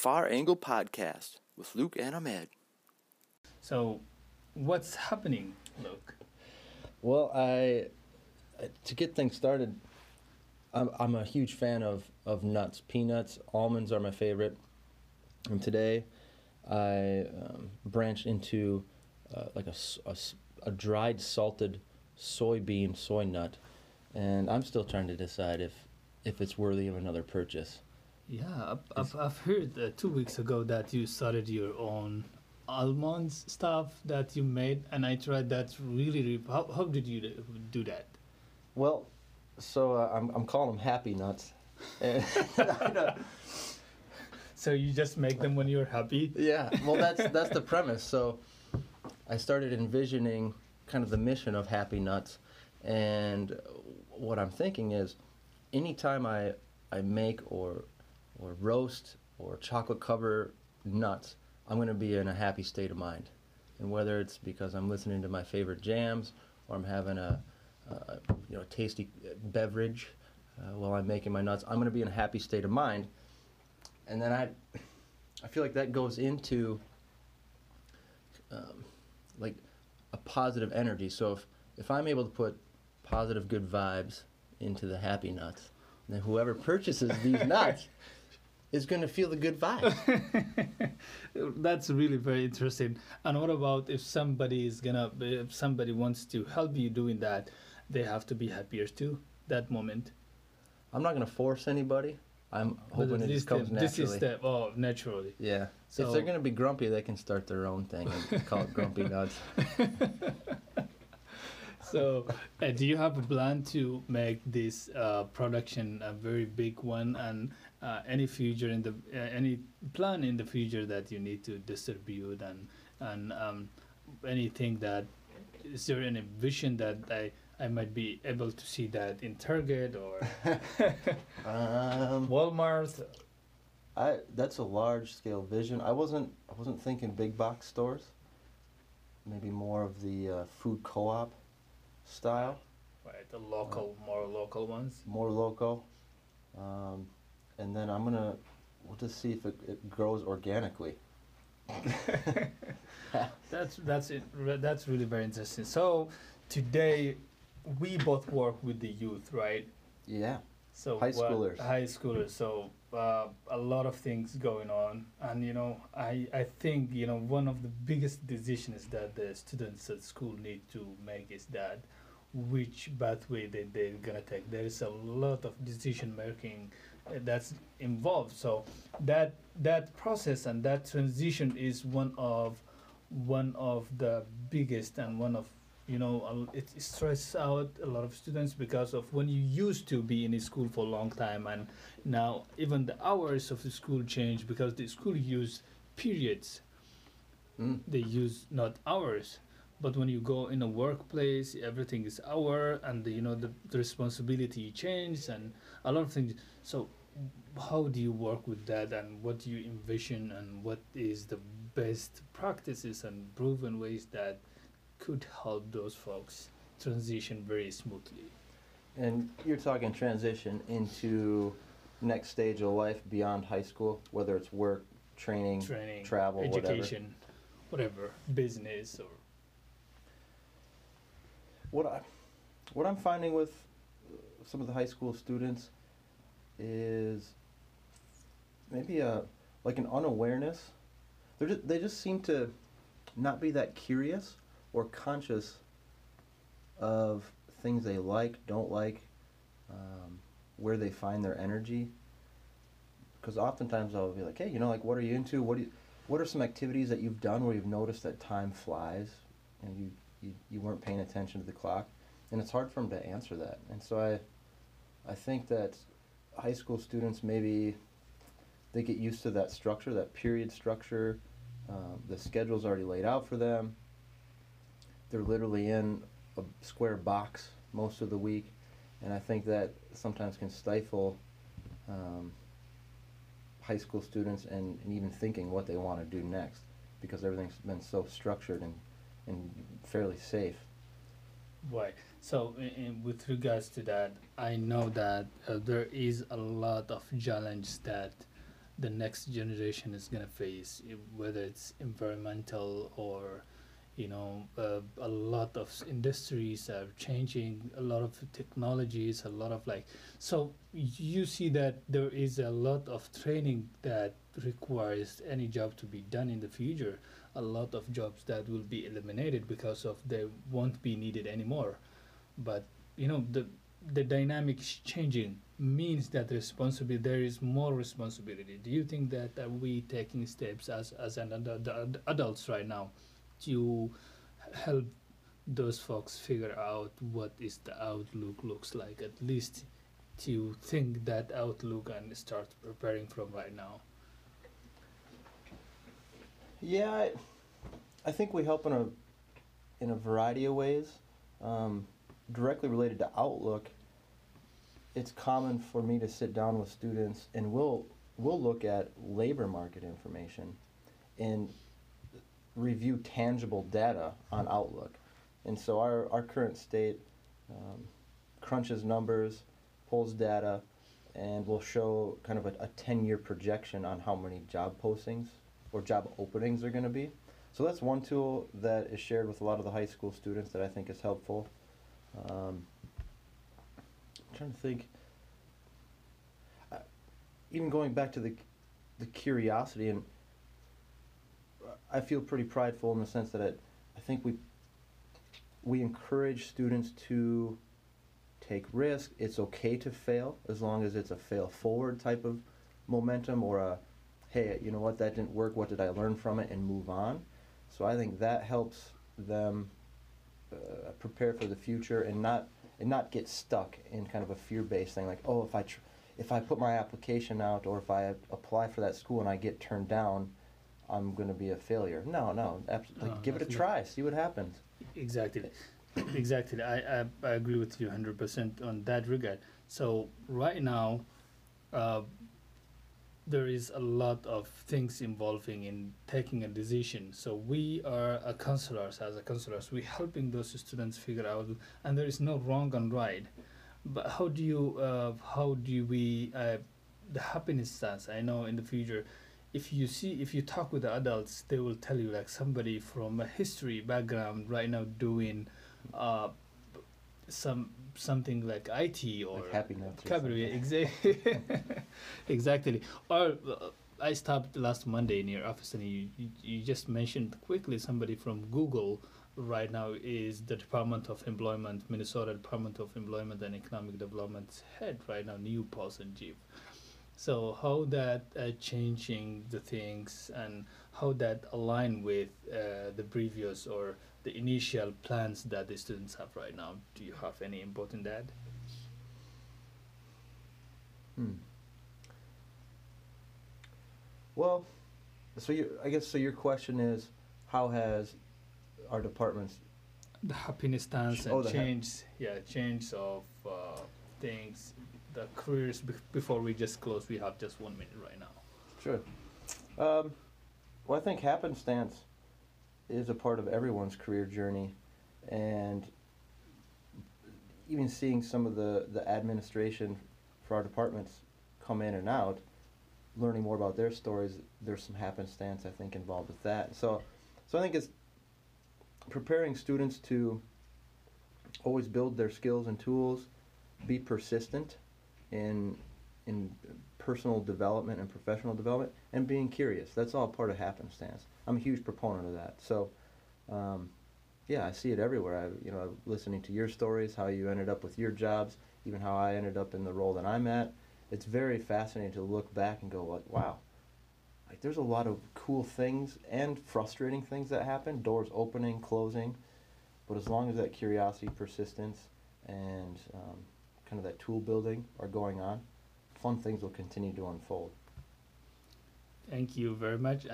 the Far Angle Podcast with Luke and Ahmed. So, what's happening, Luke? Well, I to get things started, I'm I'm a huge fan of of nuts. Peanuts, almonds are my favorite. And today, I um, branched into uh, like a dried salted soybean soy nut, and I'm still trying to decide if if it's worthy of another purchase. Yeah, I've, I've, heard uh, two weeks ago that you started your own almonds stuff that you made, and I tried that really. really how, how did you do- that? Well, so uh, I'm I'm calling them happy nuts. And I don't- So you just make them when you're happy? Yeah, well, that's that's the premise. So, I started envisioning kind of the mission of Happy Nuts, and what I'm thinking is, anytime I I make or or roast or chocolate cover nuts, I'm going to be in a happy state of mind, and whether it's because I'm listening to my favorite jams or I'm having a, a you know tasty beverage uh, while I'm making my nuts, I'm going to be in a happy state of mind, and then I I feel like that goes into um, like a positive energy. So if if I'm able to put positive, good vibes into the happy nuts, then whoever purchases these nuts is going to feel the good vibe. That's really very interesting. And what about if somebody is gonna, if somebody wants to help you doing that, they have to be happier too. That moment. I'm not going to force anybody. I'm hoping it this just comes this naturally. is step. Oh, naturally. Yeah. So- if they're going to be grumpy, they can start their own thing and call it Grumpy Nuts. So, uh, do you have a plan to make this uh, production a very big one, and uh, any future in the uh, any plan in the future that you need to distribute, and and um, anything that is there any vision that I I might be able to see that in Target or Um, Walmart? I that's a large scale vision. I wasn't I wasn't thinking big box stores. Maybe more of the uh, food co-op style, Right, the local, more local ones. more local. Um, and then I'm gonna we'll just see if it, it grows organically. That's that's it. That's really very interesting. So today, we both work with the youth, right? Yeah. So High schoolers. high schoolers. So uh, a lot of things going on, and you know, I I think you know one of the biggest decisions that the students at school need to make is that which pathway they they're gonna take. There is a lot of decision making uh, that's involved. So that that process and that transition is one of one of the biggest and one of you know it stresses out a lot of students because of when you used to be in a school for a long time and now even the hours of the school change because the school use periods Mm. they use not hours but when you go in a workplace everything is hour and the, you know the, the responsibility changes and a lot of things so how do you work with that and what do you envision and what is the best practices and proven ways that could help those folks transition very smoothly And you're talking transition into next stage of life beyond high school, whether it's work, training, training travel, whatever. education whatever business or What I, what I'm finding with some of the high school students is maybe a like an unawareness. They just they just seem to not be that curious or conscious of things they like, don't like, um, where they find their energy. Because oftentimes I'll be like, hey, you know, like what are you into? What do you, what are some activities that you've done where you've noticed that time flies and you you, you weren't paying attention to the clock and it's hard for them to answer that and so i i think that high school students maybe they get used to that structure that period structure um, the schedule's already laid out for them they're literally in a square box most of the week and i think that sometimes can stifle um, high school students and, and even thinking what they want to do next because everything's been so structured and and fairly safe. Right. So, with regards to that, I know that uh, there is a lot of challenge that the next generation is gonna face, whether it's environmental or you know uh, a lot of industries are changing, a lot of technologies, a lot of like so you see that there is a lot of training that requires any job to be done in the future. A lot of jobs that will be eliminated because of they won't be needed anymore. But you know the the dynamic is changing means that responsibility there is more responsibility. Do you think that are we taking steps as as an ad- ad- adults right now to help those folks figure out what is the outlook looks like at least to think that outlook and start preparing from right now. Yeah, I, I think we help in a in a variety of ways. Um, directly related to Outlook, it's common for me to sit down with students and we'll we'll look at labor market information and review tangible data on Outlook. And so our, our current state um, crunches numbers, pulls data, and will show kind of a, a 10 year projection on how many job postings or job openings are going to be. So that's one tool that is shared with a lot of the high school students that I think is helpful. Um, I'm trying to think. Uh, even going back to the the curiosity, and I feel pretty prideful in the sense that it, I think we we encourage students to take risk. It's okay to fail as long as it's a fail forward type of momentum or a hey, you know what, that didn't work. What did I learn from it and move on? So I think that helps them uh, prepare for the future and not and not get stuck in kind of a fear-based thing like, oh, if I if I put my application out or if I apply for that school and I get turned down, I'm going to be a failure. No, no, absolutely. No, give it a try. See what happens. Exactly, exactly. I, I, I agree with you hundred percent on that regard. So right now, uh, there is a lot of things involving in taking a decision. So we are a counselors as a counselors. We're helping those students figure out, and there is no wrong and right. But how do you uh, how do we uh, the happenstance? I know in the future if you see if you talk with the adults they will tell you like somebody from a history background right now doing uh some something like IT or Like happy exactly exactly. Or uh, I stopped last Monday in your office and you, you you just mentioned quickly somebody from Google right now is the Department of Employment Minnesota Department of Employment and Economic Development's head right now New Paulson Jeep so how that uh, changing the things and how that align with uh, the previous or the initial plans that the students have right now? Do you have any input in that? Hmm. Well, so you, I guess so. Your question is, how has our departments? The happenstance and Oh, the hap- change, yeah, change of uh, things, the careers. Be- before we just close, we have just one minute right now. Sure. Um, well, I think happenstance is a part of everyone's career journey, and even seeing some of the the administration for our departments come in and out, learning more about their stories. There's some happenstance I think involved with that. So, so I think it's preparing students to always build their skills and tools, be persistent in in personal development and professional development, and being curious. That's all part of happenstance. I'm a huge proponent of that. So, um, yeah, I see it everywhere. I, you know, listening to your stories, how you ended up with your jobs, even how I ended up in the role that I'm at. It's very fascinating to look back and go like, wow, like there's a lot of cool things and frustrating things that happen. Doors opening, closing, but as long as that curiosity, persistence, and um, kind of that tool building are going on, fun things will continue to unfold. Thank you very much.